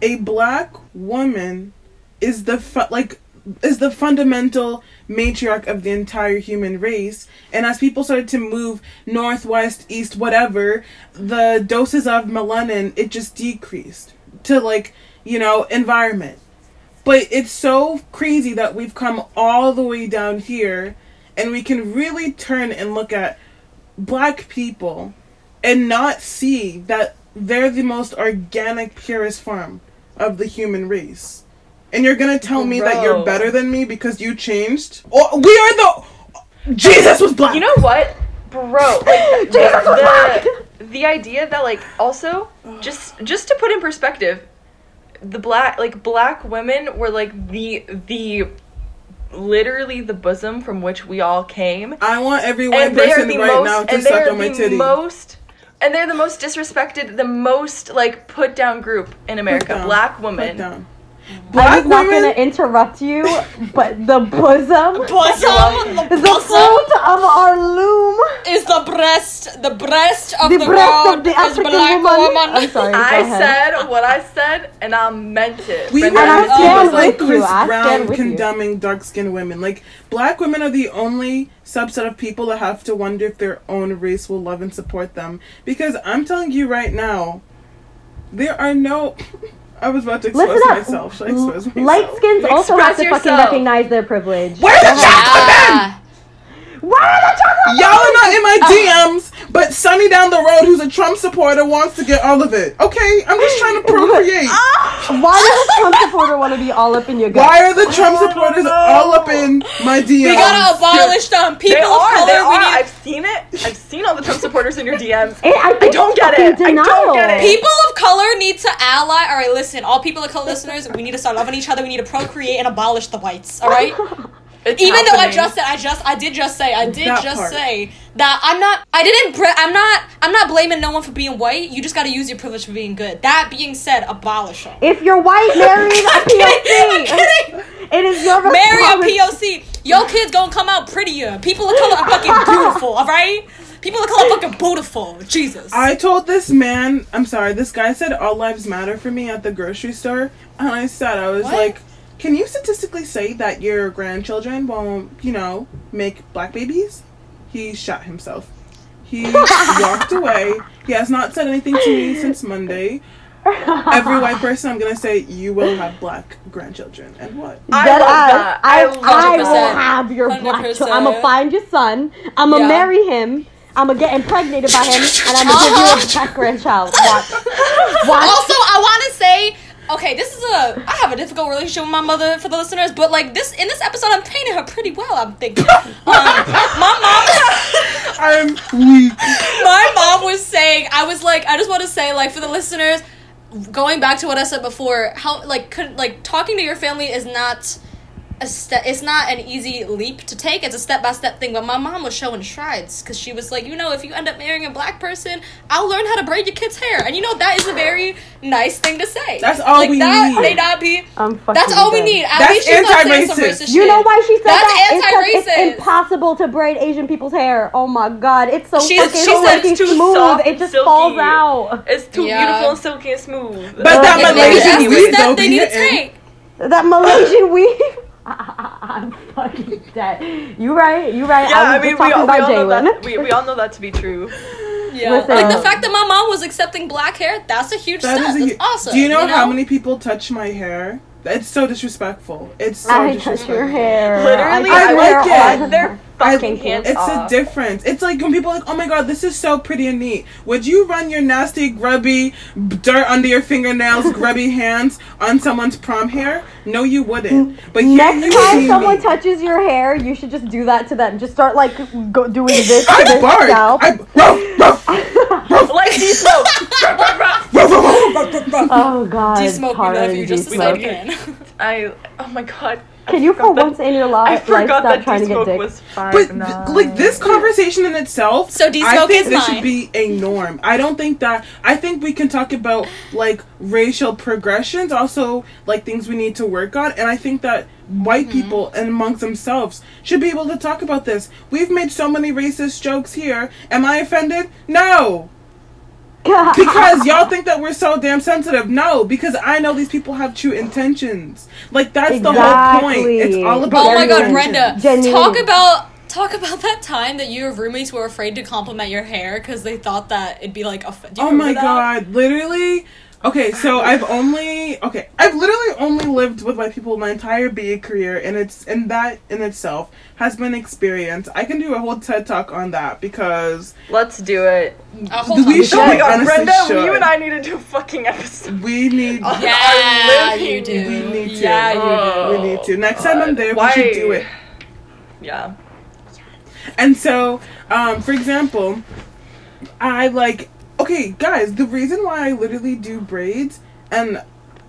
S3: a black woman is the fu- like is the fundamental matriarch of the entire human race. And as people started to move northwest, east, whatever, the doses of melanin it just decreased to like you know environment. But it's so crazy that we've come all the way down here, and we can really turn and look at black people and not see that they're the most organic, purest form of the human race. And you're gonna tell me that you're better than me because you changed? Oh, we are the. Jesus was black.
S4: You know what, bro? Like <laughs> the, the the idea that like also just just to put in perspective, the black like black women were like the the literally the bosom from which we all came,
S3: I want every white person
S4: the
S3: right
S4: most
S3: now to suck on my
S4: the
S3: titty.
S4: most. And they're the most disrespected, the most like put down group in America. Black women.
S3: Down.
S2: I
S3: Black
S2: was not
S3: women.
S2: gonna interrupt you, but the bosom,
S1: Bosom,
S2: the fruit of our loom,
S1: is the breast, the breast of
S2: the
S1: the,
S2: breast
S1: world
S2: of the
S1: is
S2: African
S1: black
S2: woman.
S1: woman.
S2: I'm sorry.
S4: I said what I said, and I meant it.
S3: We
S4: Brenda,
S3: were
S2: And I stand
S3: same like
S2: with you.
S3: Chris Brown
S2: with you.
S3: condemning dark skinned women. Like black women are the only subset of people that have to wonder if their own race will love and support them. Because I'm telling you right now, there are no. I was about to expose
S2: Listen up.
S3: myself. Should I expose myself?
S2: Light skins also have to
S4: Express
S2: fucking
S4: yourself.
S2: recognize their privilege.
S3: Where the chocolate men?
S1: Yeah.
S2: Why are the chocolate
S3: Y'all are not in my ah. DMs, but Sunny down the road, who's a Trump supporter, wants to get all of it. Okay, I'm just trying to procreate. Ah.
S2: Why does a Trump supporter want to be all up in your gut?
S3: Why are the Trump supporters all up in my DMs?
S1: We gotta abolish them. People
S4: They
S1: of
S4: are.
S1: color,
S4: They
S1: we
S4: are.
S1: need
S4: I've seen it. I've seen all the Trump supporters in your DMs. <laughs>
S2: Eh, I, I,
S4: don't get
S2: fucking
S4: it. I don't get it.
S1: People of color need to ally. All right, listen, all people of color listeners, we need to start loving each other. We need to procreate and abolish the whites. All right. <laughs>
S4: It's
S1: Even though I just said, I just, I did just say, I did
S3: That
S1: just
S3: part.
S1: say that I'm not, I didn't, I'm not, I'm not blaming no one for being white. You just got to use your privilege for being good. That being said, abolish them.
S2: If you're white, marry a <laughs>
S1: I'm. I'm
S2: POC.
S1: kidding.
S2: It is your
S1: Marry a. POC. Your kids gonna come out prettier. People of color are fucking beautiful. All right. People of color fucking beautiful. Jesus.
S3: I told this man, I'm sorry, this guy said all lives matter for me at the grocery store. And I said, I was
S1: What?
S3: like, can you statistically say that your grandchildren won't, you know, make black babies? He shot himself. He <laughs> walked away. He has not said anything to me since Monday. Every white <laughs> person, I'm gonna say, you will have black grandchildren. And what?
S4: I
S2: Dead
S4: love
S2: ass.
S4: that.
S2: I,
S4: I
S2: I, will have your black
S1: 100%.
S2: child. I'm gonna find your son. I'm gonna
S1: Yeah.
S2: marry him. I'm gonna get impregnated by him, and I'm gonna give you a <laughs> black grandchild. Watch. Watch.
S1: also, I want to say, okay, this is a. I have a difficult relationship with my mother for the listeners, but like this in this episode, I'm painting her pretty well. I'm thinking. <laughs> Um, my mom. <laughs>
S3: I'm weak.
S1: my mom was saying i was like i just want to say like for the listeners going back to what i said before how like could like talking to your family is not a step it's not an easy leap to take it's a step-by-step thing but my mom was showing strides because she was like you know if you end up marrying a black person i'll learn how to braid your kid's hair and you know that is a very nice thing to say
S3: That's all
S1: like
S3: we
S1: that
S3: need.
S1: may not be
S2: I'm fucking
S1: that's all we need at
S3: That's
S1: least she's not saying some
S3: anti-racist.
S2: You know why she said
S1: That's
S2: that? It's 'cause
S1: anti-racist.
S2: It's impossible to braid Asian people's hair. Oh my god, it's so
S1: She's-
S2: fucking
S1: she said
S2: silky
S4: it's too
S2: smooth.
S4: soft
S2: It just
S4: silky.
S2: falls out.
S4: It's too
S1: Yeah.
S4: beautiful and silky and smooth.
S3: But that Malaysian
S1: that's
S3: weave,
S1: step
S3: though,
S1: they need to take
S2: That Malaysian <laughs> weave. I'm fucking dead. You right. You right.
S4: yeah,
S2: I
S4: I mean,
S2: just
S4: we
S2: talking
S4: all, we
S2: about
S4: all know that. We, we all know that to be true. <laughs>
S1: Yeah.
S2: Listen.
S1: like the fact that my mom was accepting black hair, that's a huge
S3: That
S1: step.
S3: is a
S1: that's awesome.
S3: Do you know, how many people touch my hair? It's so disrespectful. It's so
S2: I touch
S3: disrespectful.
S2: your hair.
S4: Literally,
S3: I
S2: touch
S3: like
S2: your
S3: it.
S2: hair.
S4: Cut their
S3: I-
S4: fucking hands
S3: It's
S4: off.
S3: a difference. It's like when people are like, oh my god, this is so pretty and neat. Would you run your nasty, grubby, dirt under your fingernails, <laughs> grubby hands on someone's prom hair? No, you wouldn't. But
S2: Next
S3: you
S2: time someone
S3: me.
S2: touches your hair, you should just do that to them. Just start like go, doing this to
S3: I
S2: their
S3: bark.
S2: scalp.
S3: I ruff, ruff, <laughs>
S4: like sea smoke. <laughs>
S3: ruff, ruff, ruff, ruff.
S2: oh god.
S1: D smoke, we
S2: Tara
S1: love you just as
S2: D-Smoke.
S1: I can.
S4: I. Oh my god. I <laughs>
S2: Can you for
S4: that-
S2: once in your li-
S4: I
S2: life
S4: forgot
S2: stop
S4: that
S2: trying to get
S4: D-Smoke
S2: dick?
S4: was five
S3: But th-
S4: nine.
S3: like this conversation in itself,
S1: So D
S3: I
S1: smoke
S3: think
S1: is
S3: this should be a norm. I don't think that. I think we can talk about like racial progressions, also like things we need to work on, and I think that white
S1: Mm-hmm.
S3: people and amongst themselves should be able to talk about this. We've made so many racist jokes here. Am I offended? No. Because y'all think that we're so damn sensitive. No, because I know these people have true intentions. Like that's the whole point. It's all about.
S1: Oh my god, Brenda.
S2: Genuine.
S1: Talk about talk about that time that your roommates were afraid to compliment your hair because they thought that it'd be like off-
S3: Oh my
S1: that?
S3: god, literally. Okay, so I've only okay, I've literally only lived with white people my entire BA career, and it's and that in itself has been experience. I can do a whole TED talk on that because
S4: Let's do it.
S1: Uh, hold
S3: We
S1: on.
S3: should-
S4: Oh my god, Brenda,
S3: should.
S4: you and I need to do a fucking episode.
S3: we need.
S1: Yeah, you do.
S3: We need to.
S1: Yeah, you do.
S4: Oh,
S3: we need to. Next time I'm there,
S4: Why?
S3: we should do it.
S4: Yeah.
S3: And so, um, for example, I like okay, guys, the reason why I literally do braids and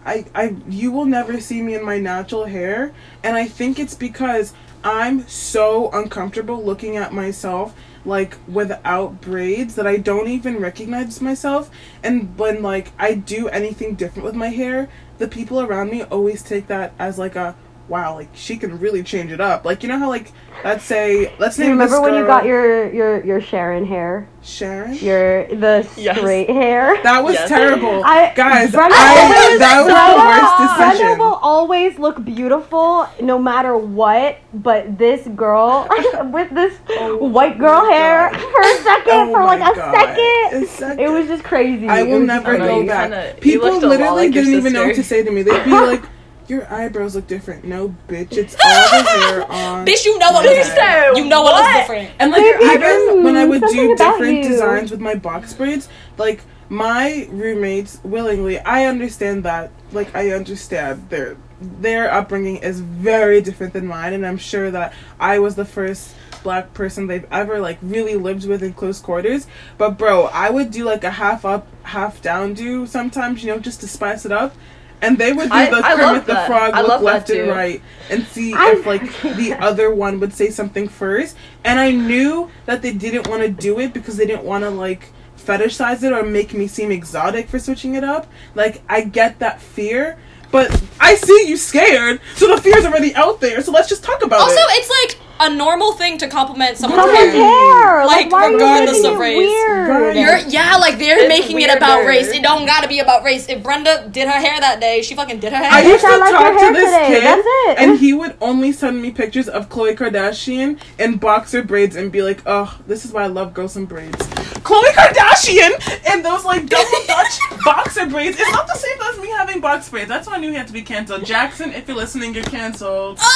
S3: I I you will never see me in my natural hair, and I think it's because I'm so uncomfortable looking at myself like without braids that I don't even recognize myself. And when like I do anything different with my hair, the people around me always take that as like a wow, like she can really change it up. Like you know how like let's say let's
S2: Do you
S3: name
S2: remember
S3: this
S2: when you got your your your Sharon hair?
S3: Sharon.
S2: Your the
S4: Yes.
S2: straight hair.
S3: That was
S4: Yes.
S3: terrible,
S2: I-
S3: guys.
S2: Brenda
S3: I,
S2: always-
S3: that was
S2: Brenda-
S3: the worst
S2: Brenda
S3: decision.
S2: will always look beautiful no matter what, but this girl <laughs> with this oh white girl hair
S3: God.
S2: for a second,
S3: Oh
S2: for like a second,
S3: A second.
S2: it was just crazy.
S3: I will never go back.
S4: Kinda-
S3: People
S4: looked a lot
S3: literally
S4: like
S3: didn't even know what to say to me. They'd be like, <laughs> "Your eyebrows look different." No, bitch, it's <laughs> all the hair on.
S1: Bitch, you know what
S3: my
S1: looks
S3: head.
S4: said
S1: You know what looks
S4: what?
S1: different.
S3: And like
S2: Baby,
S3: even when I would do different
S2: you.
S3: designs with my box braids, like my roommates willingly, I understand that. Like I understand their their upbringing is very different than mine, and I'm sure that I was the first black person they've ever like really lived with in close quarters. But bro, I would do like a half up, half down do sometimes, you know, just to spice it up. And they would do
S4: I-
S3: the
S4: I
S3: Kermit the. Frog
S4: I
S3: look left and right and see
S2: I-
S3: if like <laughs> the other one would say something first. And I knew that they didn't want to do it because they didn't want to like fetishize it or make me seem exotic for switching it up. Like I get that fear, but I see you scared, so the fear's already out there. So let's just talk about
S1: Also,
S3: it.
S1: Also, it's like a normal thing to compliment someone's
S2: Someone's
S1: hair.
S2: hair,
S1: Like,
S2: why are you
S1: regardless of race.
S2: Weird?
S1: You're, yeah, like they're
S4: It's
S1: making it about race. It don't gotta be about race. If Brenda did her hair that day, she fucking did her hair.
S3: I used to
S2: I like
S3: talk to this
S2: today.
S3: kid,
S2: That's it.
S3: and he would only send me pictures of Khloe Kardashian in boxer braids and be like, "Oh, this is why I love girls in braids." Khloe Kardashian and those like double Dutch <laughs> boxer braids. It's not the same as me having box braids. That's why I knew he had to be canceled. Jackson, if you're listening, you're canceled. <laughs>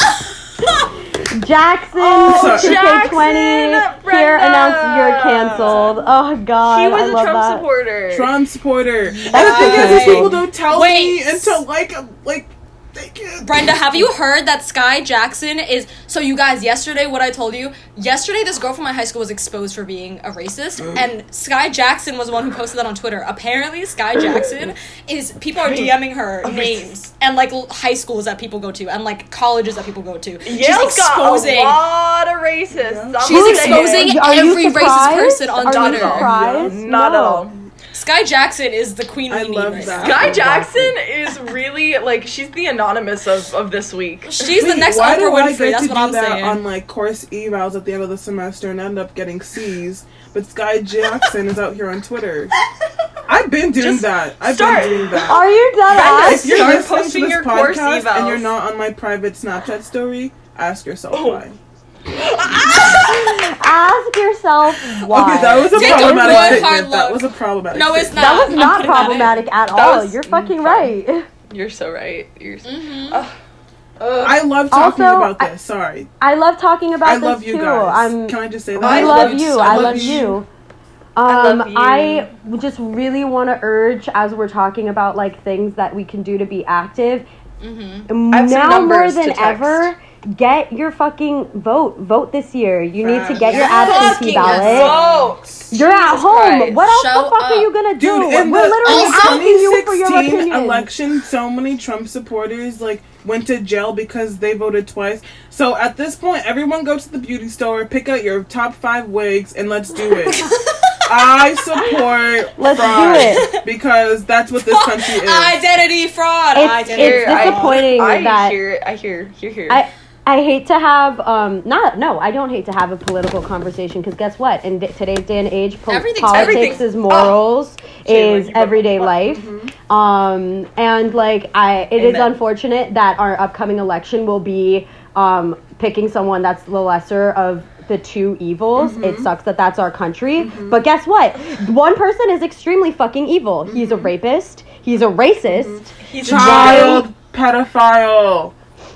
S2: Jackson,
S3: Oh,
S2: 2K20,
S4: Jackson,
S2: here
S4: Brenda.
S2: announced you're canceled. Oh god,
S4: He was
S2: I
S4: a
S2: love
S4: Trump
S2: that.
S4: supporter.
S3: Trump supporter. And the
S2: That's
S3: thing is, is people don't tell
S1: Wait.
S3: me until like like they can't.
S1: Brenda, have you heard that Sky Jackson is so you guys yesterday what I told you? Yesterday this girl from my high school was exposed for being a racist and Sky Jackson was the one who posted that on Twitter. Apparently Sky Jackson <laughs> is people are DMing her names and like high schools that people go to and like colleges that people go to.
S4: Yale's
S1: She's
S4: got
S1: exposing
S4: a lot of racists. I'm
S1: She's exposing
S2: Are
S1: every racist person on
S2: Are you
S1: Twitter.
S2: surprised?
S4: Not
S2: No.
S4: at all.
S1: Sky Jackson is the queen
S3: I
S1: we need
S3: love
S1: right
S3: that.
S1: now.
S4: Sky Jackson is really like she's the anonymous of, of this week.
S1: She's the next
S3: why
S1: Oprah
S3: do I
S1: Winfrey.
S3: get
S1: That's
S3: to
S1: what
S3: do
S1: I'm
S3: that
S1: saying.
S3: on like course evals at the end of the semester and end up getting C's? But Sky Jackson is out here on Twitter. <laughs> I've been doing
S4: Just
S3: that. I've
S4: start.
S3: been doing that.
S2: Are you dead
S4: Brenda,
S3: if you're
S4: Start
S3: listening to
S4: posting
S3: this
S4: your course
S3: podcast and you're not on my private Snapchat story, ask yourself
S4: Oh.
S3: why.
S2: Ask yourself why.
S3: Okay, that was a
S1: Take
S3: problematic
S1: good
S3: statement.
S1: hard
S3: That was a problematic.
S1: No, it's
S3: statement.
S1: not.
S2: That was not
S1: putting that in.
S2: problematic at
S4: That
S2: all.
S4: was
S2: You're fucking
S4: fine.
S2: right. <laughs>
S4: You're so right. You're so,
S1: Mhm.
S4: Ugh. Ugh.
S3: I love talking
S2: Also,
S3: about
S2: I-
S3: this. Sorry,
S2: I love talking about this.
S3: I
S2: this
S3: love you
S2: too.
S3: guys.
S2: I'm
S3: Can I just say that?
S2: I,
S4: I
S2: love,
S1: love
S2: you.
S1: you so
S2: I love you.
S4: I
S2: Um,
S4: love you.
S2: I just really want to urge, as we're talking about like things that we can do to be active.
S1: Mhm.
S4: I have some
S2: Now more than
S4: to text.
S2: ever, get your fucking vote. Vote this year. You need to get your
S1: Yes.
S2: absentee
S1: Fucking
S2: ballot.
S4: Vote.
S2: You're at
S4: Jesus
S2: home.
S4: Christ.
S2: What else
S1: Show
S2: the fuck
S1: up.
S2: are you gonna do?
S3: Dude, in
S2: We're
S3: the
S2: literally asking you for your
S3: 2016
S2: opinion.
S3: election, so many Trump supporters like went to jail because they voted twice. So at this point, everyone go to the beauty store, pick out your top five wigs, and let's do it. <laughs> I support
S2: Let's do
S3: fraud
S2: it.
S3: because that's what this country is.
S1: Identity fraud.
S2: It's-
S1: Identity
S2: it's
S1: fraud.
S2: disappointing
S4: I,
S2: that-
S4: I hear. I hear. Hear. Hear.
S2: I I hate to have um not no I don't hate to have a political conversation because guess what? In th- today's day and age po- politics
S4: everything-
S2: is morals
S4: Jalen,
S2: is
S4: brought-
S2: everyday life. um and like I it is
S4: Amen.
S2: unfortunate that our upcoming election will be um picking someone that's the lesser of the two evils. It sucks that that's our country. But guess what? One person is extremely fucking evil. He's a rapist. He's a racist.
S4: He's a
S3: Child pedophile.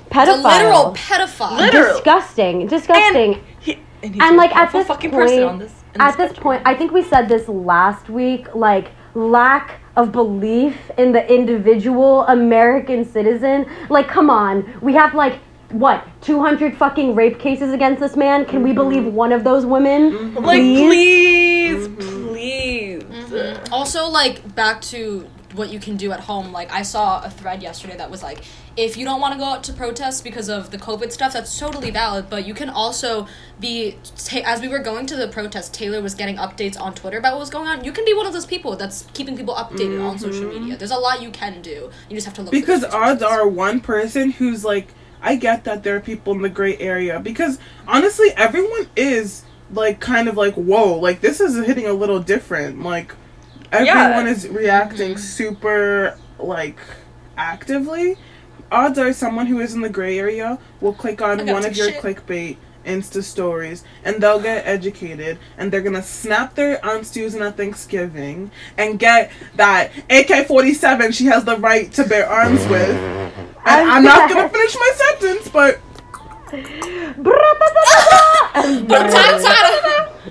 S1: The
S2: pedophile
S1: literal pedophile.
S4: Literal.
S2: disgusting disgusting
S4: And, he, and,
S2: and like at this
S4: fucking
S2: point,
S4: person on this. in
S2: at
S4: this
S2: this
S4: country.
S2: point, I think we said this last week. Like lack of belief in the individual American citizen. Like, come on, we have like what 200 fucking rape cases against this man. Can we mm-hmm. believe one of those women?
S4: like
S2: Please?
S4: please, mm-hmm. please. Mm-hmm.
S1: Also, like back to what you can do at home. Like I saw a thread yesterday that was like, if you don't want to go out to protest because of the COVID stuff, that's totally valid. But you can also be ta- as we were going to the protest, Taylor was getting updates on Twitter about what was going on. You can be one of those people that's keeping people updated on social media. Mm-hmm. There's a lot you can do. You just have to look
S3: because odds are one person who's like i get that there are people in the gray area because honestly everyone is like kind of like whoa like this is hitting a little different like everyone is reacting
S1: Mm-hmm.
S3: super like actively odds are someone who is in the gray area will click on one of your
S1: shit.
S3: clickbait insta stories and they'll get educated and they're gonna snap their aunt Susan at Thanksgiving and get that AK forty seven she has the right to bear arms with. <laughs> And I'm not gonna finish my sentence, but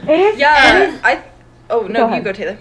S2: It is. <laughs>
S4: Yeah, I. Oh no,
S2: Go
S4: you go, Taylor.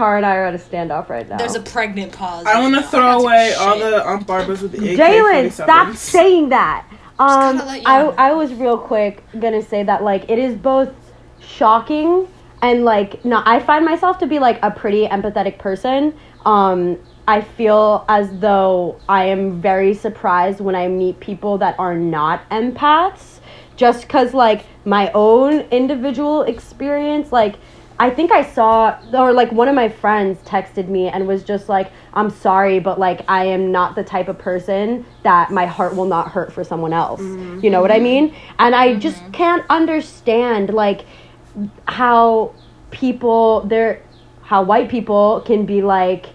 S2: Tara and I are at a standoff right now.
S1: There's a pregnant pause.
S3: I want to throw away all the Aunt Barbers with the AK
S2: Jalen, stop saying that. Um,
S1: gotta let you
S2: I. I was real quick gonna say that like it is both shocking and like no, I find myself to be like a pretty empathetic person. Um, I feel as though I am very surprised when I meet people that are not empaths, just because like my own individual experience, like. I think I saw, or like one of my friends texted me and was just like, I'm sorry, but like I am not the type of person that my heart will not hurt for someone else. Mm-hmm. You know what I mean? Mm-hmm. And I just mm-hmm. can't understand like how people, they're, how white people can be like,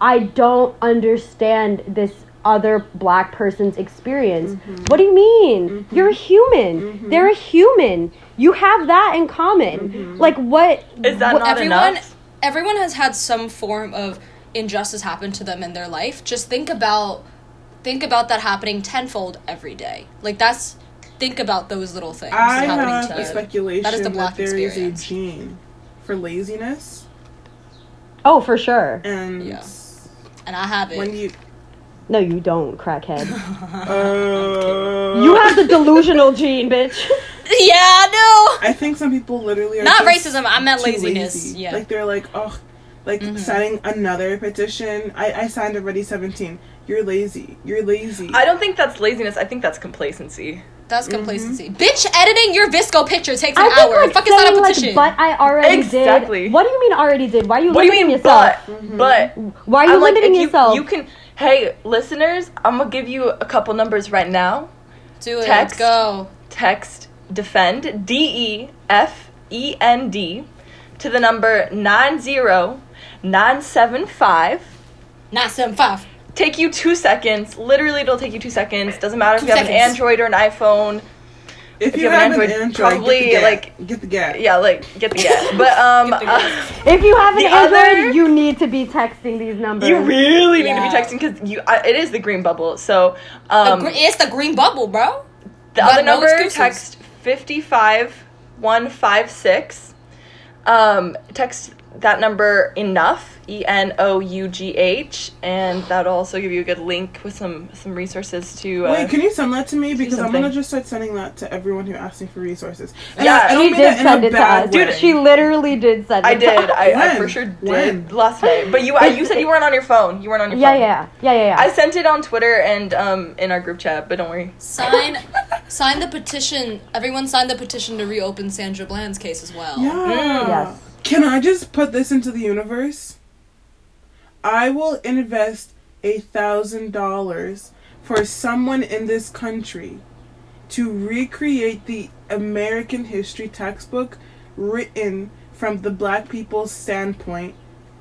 S2: I don't understand this other black person's experience. What do you mean? You're a human. They're a human. You have that in common. Like what
S4: Is that
S2: what-
S4: not
S1: everyone
S4: enough?
S1: everyone has had some form of injustice happen to them in their life just think about think about that happening tenfold every day like that's think about those little things
S3: I
S1: happening
S3: have
S1: to you
S3: speculation
S1: that is the
S3: that,
S1: black
S3: there is a gene for laziness,
S2: Oh, for sure.
S3: and
S1: Yeah. and i have it
S3: when you
S2: No, you don't, crackhead. <laughs>
S3: uh,
S2: you have the delusional gene, bitch. <laughs> <laughs>
S1: yeah no
S3: I think some people literally are
S1: Not
S3: just
S1: racism, I meant laziness,
S3: lazy.
S1: yeah. Mm-hmm.
S3: like they're like oh, like signing another petition. I I signed already seventeen. You're lazy. You're lazy.
S4: I don't think that's laziness. I think that's complacency.
S1: that's complacency bitch editing your VSCO picture takes an
S2: I think
S1: hour
S2: like
S1: fuck is that a
S2: saying, like,
S1: petition
S2: but I already
S4: Exactly.
S2: did. What do you mean already did? Why are you
S4: What do you
S2: limiting
S4: mean,
S2: yourself?
S4: but? But
S2: Why are you
S4: I'm like,
S2: limiting
S4: you,
S2: yourself?
S4: you can. Hey, listeners, I'm gonna give you a couple numbers right now.
S1: do it
S4: text.
S1: let's go
S4: Text defend D E F E N D to the number nine zero nine seven five.
S1: not seven five
S4: Take you two seconds. Literally, it'll take you two seconds. Doesn't matter if
S1: Two
S4: you have an. Android or an iPhone.
S3: if,
S4: if
S3: you
S4: you have
S3: have
S4: an
S3: an
S4: Android,
S3: Android,
S4: probably,
S3: get
S4: like-
S3: get the gap.
S4: Yeah, like get the get. But <laughs> um,
S1: Get
S4: uh, <laughs>
S2: if you have an Android,
S4: other-
S2: you need to be texting these numbers.
S4: you really need
S1: Yeah.
S4: to be texting because you. I, it is the green bubble. So
S1: The
S4: um,
S1: gre- it's the green bubble bro
S4: The
S1: But
S4: other
S1: no
S4: number,
S1: excuses.
S4: text 55156. Um, text that number enough, E N O U G H, and that'll also give you a good link with some some resources to. Uh,
S3: Wait, can you send that to me? Because I'm gonna just start sending that to everyone who asks me for resources. And
S4: Yeah,
S3: I, I don't
S2: She
S3: mean
S2: did
S3: that in a
S2: send it to us.
S3: way.
S2: She literally did send it
S4: I did. I, I for sure did
S3: When?
S4: last night. But you, I, you said you weren't on your phone. You weren't on your
S2: yeah,
S4: phone.
S2: yeah, yeah, yeah, yeah.
S4: I sent it on Twitter and um in our group chat. But don't worry.
S1: Sign, <laughs> sign the petition. Everyone signed the petition to reopen Sandra Bland's case as well.
S3: Yeah.
S2: Yes.
S3: Can I just put this into the universe? I will invest a thousand dollars for someone in this country to recreate the American history textbook written from the black people's standpoint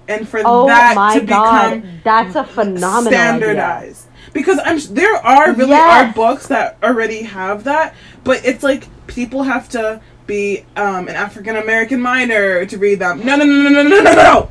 S3: and for
S2: oh
S3: that to
S2: god,
S3: become
S2: that's a phenomenal idea.
S3: standardized because I'm there are really
S2: Yes.
S3: are books that already have that, but it's like people have to be um, an African American minor to read them. No, no, no, no, no, no, no,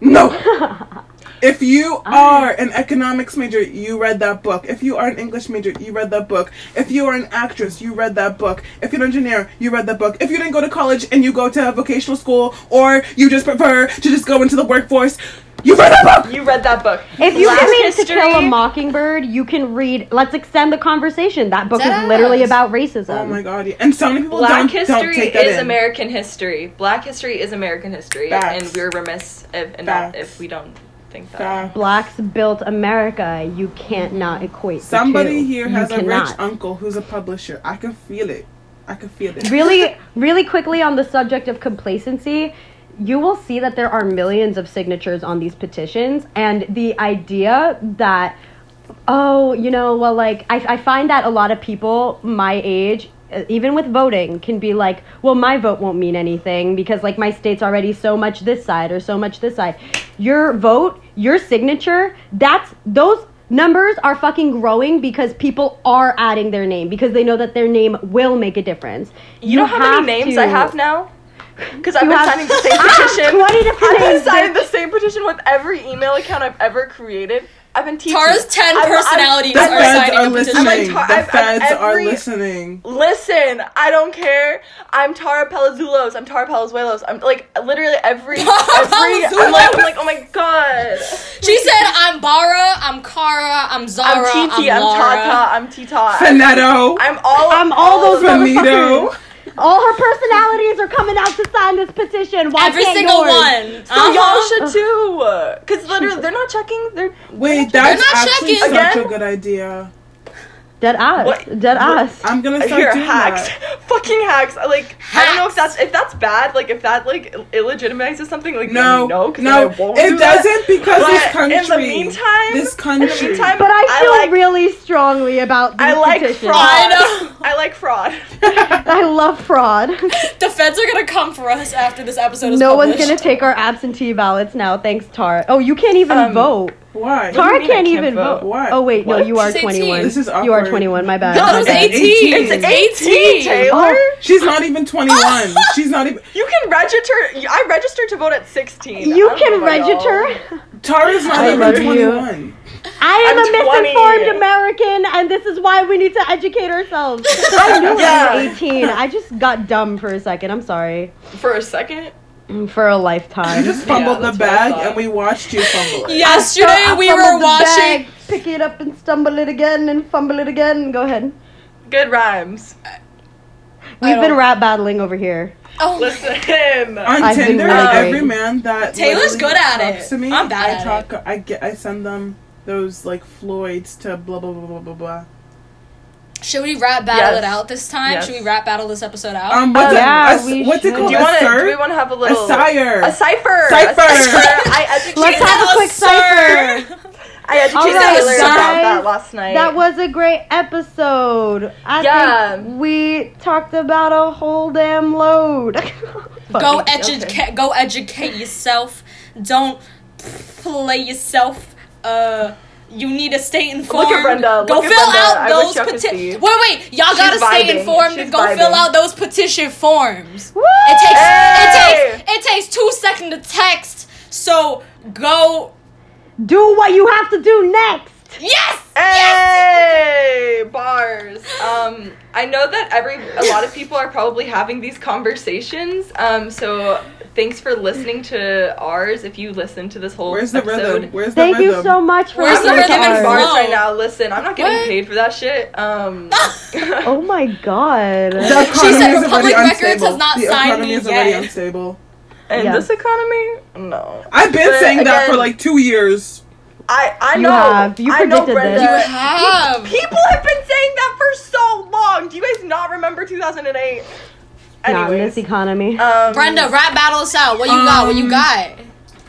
S3: no, no. <laughs> If you are an economics major, you read that book. If you are an English major, you read that book. If you are an actress, you read that book. If you're an engineer, you read that book. If you didn't go to college and you go to a vocational school, or you just prefer to just go into the workforce, You read that book?
S4: You read that book.
S2: If you
S4: Black
S2: can read To
S4: history-
S2: Kill a Mockingbird, you can read. Let's extend the conversation. That book
S1: Deadass.
S2: is literally about racism.
S3: Oh my god! yeah. And so many people
S4: Black
S3: don't,
S4: history
S3: don't take that
S4: is
S3: in.
S4: American history. Black history is American history,
S3: Facts.
S4: and we're remiss if, and not, if we don't think that.
S3: Facts.
S2: Blacks built America. You can't not equate. the
S3: Somebody
S2: two.
S3: here
S2: You
S3: has a rich uncle who's a publisher. I can feel it. I can feel it.
S2: really, <laughs> really quickly on the subject of complacency, you will see that there are millions of signatures on these petitions, and the idea that, oh, you know, well, like, I, I find that a lot of people my age, uh, even with voting, can be like, well, my vote won't mean anything because, like, my state's already so much this side or so much this side. Your vote, your signature, that's those numbers are fucking growing because people are adding their name because they know that their name will make a difference.
S4: You, know how many names
S2: to-
S4: I have now? Because I've been signing the same <laughs> petition.
S2: 20 different
S4: I've been
S2: names,
S4: signing the same petition with every email account I've ever created. I've been teaching.
S1: Tara's 10
S4: I'm- I'm-
S1: personalities
S3: The
S1: are
S3: feds
S1: signing
S3: are
S1: a petition.
S4: I'm like,
S3: listening.
S4: Tar-
S3: The
S4: I've- I've
S3: feds are listening.
S4: Listen, I don't care. I'm Tara Palazuelos. I'm Tara Palazuelos. I'm like literally every <laughs> every. I'm like, I'm like, oh my god.
S1: She said, I'm Bara, I'm Kara, I'm Zara,
S4: I'm Titi. I'm,
S1: Lara.
S4: Tata. I'm Tita.
S3: Finetto.
S4: I'm all.
S2: I'm all those
S4: of.
S3: Finito.
S2: motherfuckers. All her personalities are coming out to sign this petition. Why
S1: Every
S2: can't
S1: single
S2: yours?
S1: one.
S4: So
S1: Uh-huh.
S4: y'all should too. Cause literally, they're not checking. They're
S3: Wait, that's
S1: not
S3: actually
S1: checking.
S3: such a good idea.
S2: Dead ass.
S4: What?
S2: Dead ass.
S3: I'm gonna
S4: I
S3: start
S4: hear
S3: doing
S4: hacks,
S3: that. <laughs>
S4: fucking hacks. Like I don't know if that's if that's bad. Like if that like illegitimizes something. Like
S3: No,
S4: no,
S3: no,
S4: I won't
S3: it
S4: do
S3: doesn't because
S4: But
S3: this country.
S4: In the meantime,
S3: this
S4: in the
S3: country.
S4: meantime,
S2: but I feel
S4: like,
S2: really strongly about these
S4: I like
S2: petitions.
S4: fraud.
S1: I know.
S4: I like fraud. <laughs>
S2: I love fraud. <laughs>
S1: The feds are gonna come for us after this episode is
S2: no one's gonna take our absentee ballots now. Thanks, Tara. Oh, you can't even
S4: Um,
S2: vote.
S3: Why?
S2: Tara can't
S4: can't
S2: even
S4: vote?
S2: vote.
S3: Why?
S2: Oh wait, no, you are
S1: She's 18.
S2: 21.
S3: This is
S2: You are 21. My bad.
S1: No,
S2: my
S1: it's 18.
S3: 18.
S1: It's 18.
S4: 18, Taylor. Oh.
S3: She's not even <laughs> 21. She's not even.
S4: You can register. I registered to vote at 16.
S2: You
S4: I don't
S2: can
S4: know about y'all.
S2: register.
S3: Tara's not
S2: I
S3: even
S2: love you.
S3: 21.
S2: I am
S4: I'm
S2: a
S4: 20.
S2: misinformed American, and this is why we need to educate ourselves. <laughs> I knew
S4: Yeah.
S2: I was 18. I just got dumb for a second. I'm sorry.
S4: For a second.
S2: For a lifetime.
S3: You just fumbled
S4: that's
S3: the bag and we watched you fumble it.
S1: Yesterday
S2: I
S1: we were watching.
S2: bag, pick it up and stumble it again and fumble it again. Go ahead.
S4: Good rhymes.
S2: We've been
S1: don't-
S2: rap battling over here.
S1: Oh,
S4: Listen. <laughs>
S3: On
S2: I've been
S3: Tinder,
S2: really
S3: every man that
S1: Taylor's good at
S3: talks
S1: it.
S3: To me,
S1: I'm bad
S3: I
S1: at
S3: talk. I get. I send them those like Floyds to blah blah blah blah blah blah.
S1: Should we rap battle
S4: Yes.
S1: it out this time?
S4: Yes.
S1: Should we rap battle this episode out?
S3: Um, what's
S2: Oh,
S3: it?
S2: yeah,
S3: a,
S2: we
S3: what's it called?
S4: do you
S3: a
S4: want to?
S3: sir?
S4: Do we want to have a
S3: a
S4: little?
S3: sire.
S4: A cipher.
S3: Cipher.
S4: A <laughs> cipher. I educated.
S2: Let's have a quick cipher. <laughs>
S4: I educated
S2: All right,
S4: Taylor about that last night.
S2: That was a great episode. I
S4: Yeah.
S2: think we talked about a whole damn load. <laughs>
S1: go
S2: Fuck.
S1: educate. Go educate yourself. Don't play yourself. Uh. You need to stay informed.
S4: Look at Brenda.
S1: Go
S4: Look
S1: fill out those petitions. Wait, wait, y'all
S4: She's
S1: gotta stay informed
S4: She's
S1: and go
S4: vibing.
S1: fill out those petition forms.
S2: Woo!
S1: It takes
S4: Hey!
S1: it takes it takes two seconds to text. So go.
S2: Do what you have to do next.
S1: Yes. Yes.
S4: Bars. Um, I know that every a lot of people are probably having these conversations. Um, so thanks for listeing to ours. If you listen to this whole
S3: Where's the
S4: episode.
S3: rhythm? Where's the
S2: Thank
S3: rhythm?
S2: you so much for
S1: Where's
S4: I'm
S1: the
S4: not
S1: rhythm
S4: giving
S1: and
S4: bars right now. Listen, I'm not getting
S1: What?
S4: paid for that shit. Um, <laughs> <laughs>
S2: Oh my god.
S3: The
S1: She said
S3: is
S1: Republic
S3: already
S1: Records
S3: unstable.
S1: has not
S3: the
S1: signed
S3: economy
S1: me
S3: is already
S1: yet.
S3: unstable.
S4: in
S2: Yeah.
S4: this economy, no.
S3: I've been
S4: But
S3: saying that for like two years.
S4: I I
S2: You
S4: know.
S2: have. You
S4: I know,
S2: predicted
S4: Brenda.
S2: this.
S1: You have.
S4: People have been saying that for so long. Do you guys not remember 2008?
S2: Not in this economy.
S4: um,
S1: Brenda, rap battle us out. What you got? What you
S3: Um,
S1: got?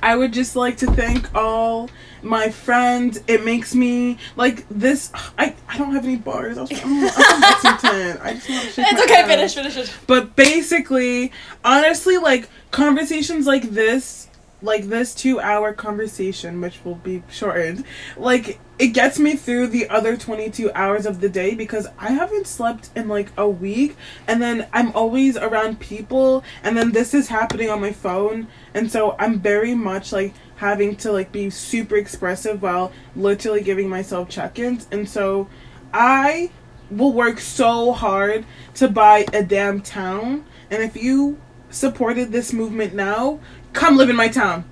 S3: I would just like to thank all my friends. It makes me like this. I, I don't have any bars. I was, I'm, I'm from Lexington. I just want to shake
S1: It's okay.
S3: ass.
S1: Finish. Finish. Finish.
S3: But basically, honestly, like conversations like this, like this two hour conversation, which will be shortened, like it gets me through the other 22 hours of the day because I haven't slept in like a week and then I'm always around people and then this is happening on my phone and so I'm very much like having to like be super expressive while literally giving myself check-ins and so I will work so hard to buy a damn town and if you supported this movement now come live in my town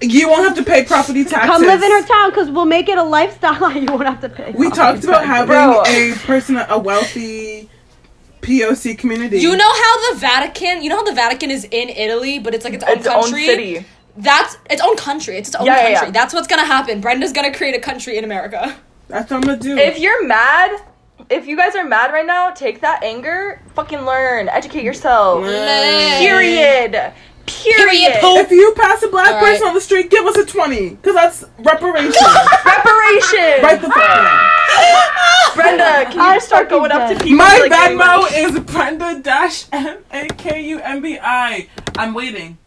S3: You won't have to pay property taxes.
S2: Come live in her town because we'll make it a lifestyle. <laughs> You won't have to pay.
S3: We talked about having
S4: Bro.
S3: a person, a wealthy POC community.
S1: You know how the Vatican, you know how the Vatican is in Italy, but it's like its own
S4: Its own
S1: country.
S4: city.
S1: That's its own country. It's its own
S4: Yeah, yeah,
S1: country.
S4: yeah.
S1: That's what's gonna happen. Brenda's gonna create a country in America.
S3: That's what I'm gonna do.
S4: If you're mad, if you guys are mad right now, take that anger, fucking learn, educate yourself.
S3: Learn.
S4: Period. Period.
S1: Period.
S3: If you pass a black
S1: All right.
S3: person on the street, give us a twenty, cause that's reparations. <laughs>
S4: Reparation.
S3: right the fuck down. <laughs>
S4: Brenda, can
S2: I
S4: you start
S2: fucking
S4: going up to people?
S3: My
S4: like,
S3: Venmo
S4: money?
S3: is Brenda dash M A K U M B I. I'm waiting.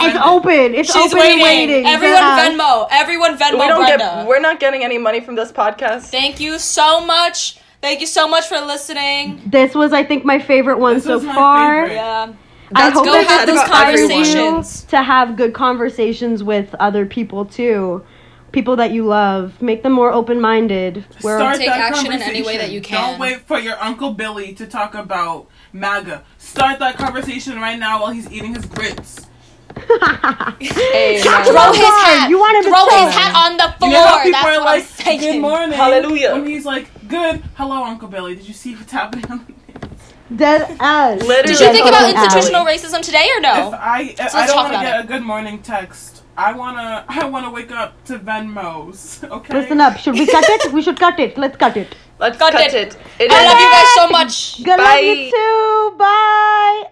S3: Send
S2: It's
S3: it.
S2: open. It's
S1: She's
S2: open
S1: waiting.
S2: waiting.
S1: Everyone
S2: Yeah.
S1: Venmo. Everyone Venmo
S4: We don't
S1: Brenda.
S4: get. We're not getting any money from this podcast.
S1: Thank you so much. Thank you so much for listening.
S2: This was, I think, my favorite one
S3: This
S2: so
S3: was my
S2: far.
S3: favorite.
S1: Yeah.
S2: I
S1: Let's
S2: hope
S1: go
S2: that
S1: have
S2: this
S1: those
S4: about
S1: conversations.
S2: to have good conversations with other people too. People that you love. Make them more open minded.
S3: Start
S1: Take
S3: that
S1: action in any way that you can.
S3: Don't wait for your Uncle Billy to talk about MAGA. Start that conversation right now while he's eating his grits. <laughs>
S4: Hey,
S1: Throw his hat.
S2: You want to
S1: Throw his hat on the floor.
S3: You know how people
S1: That's
S3: are
S1: what
S3: like,
S1: I'm saying.
S3: "Good morning,
S4: Hallelujah.
S3: When he's like, "Good, hello, Uncle Billy. Did you see what's happening on the news?"
S2: Dead ass.
S4: Literally.
S1: Did you think about
S2: Dead ass.
S1: institutional racism today or
S3: If
S1: no?
S3: I, if
S1: let's
S3: I don't want to get
S1: it.
S3: a good morning text. I wanna, <laughs> I wanna wake up to Venmos. <laughs> Okay.
S2: Listen up. Should we cut it? We should cut it. Let's cut it.
S4: Let's
S1: Cut
S4: cut,
S1: it.
S4: it. It
S1: I love you guys so much.
S2: Good luck,
S4: Bye.
S2: you too. Bye.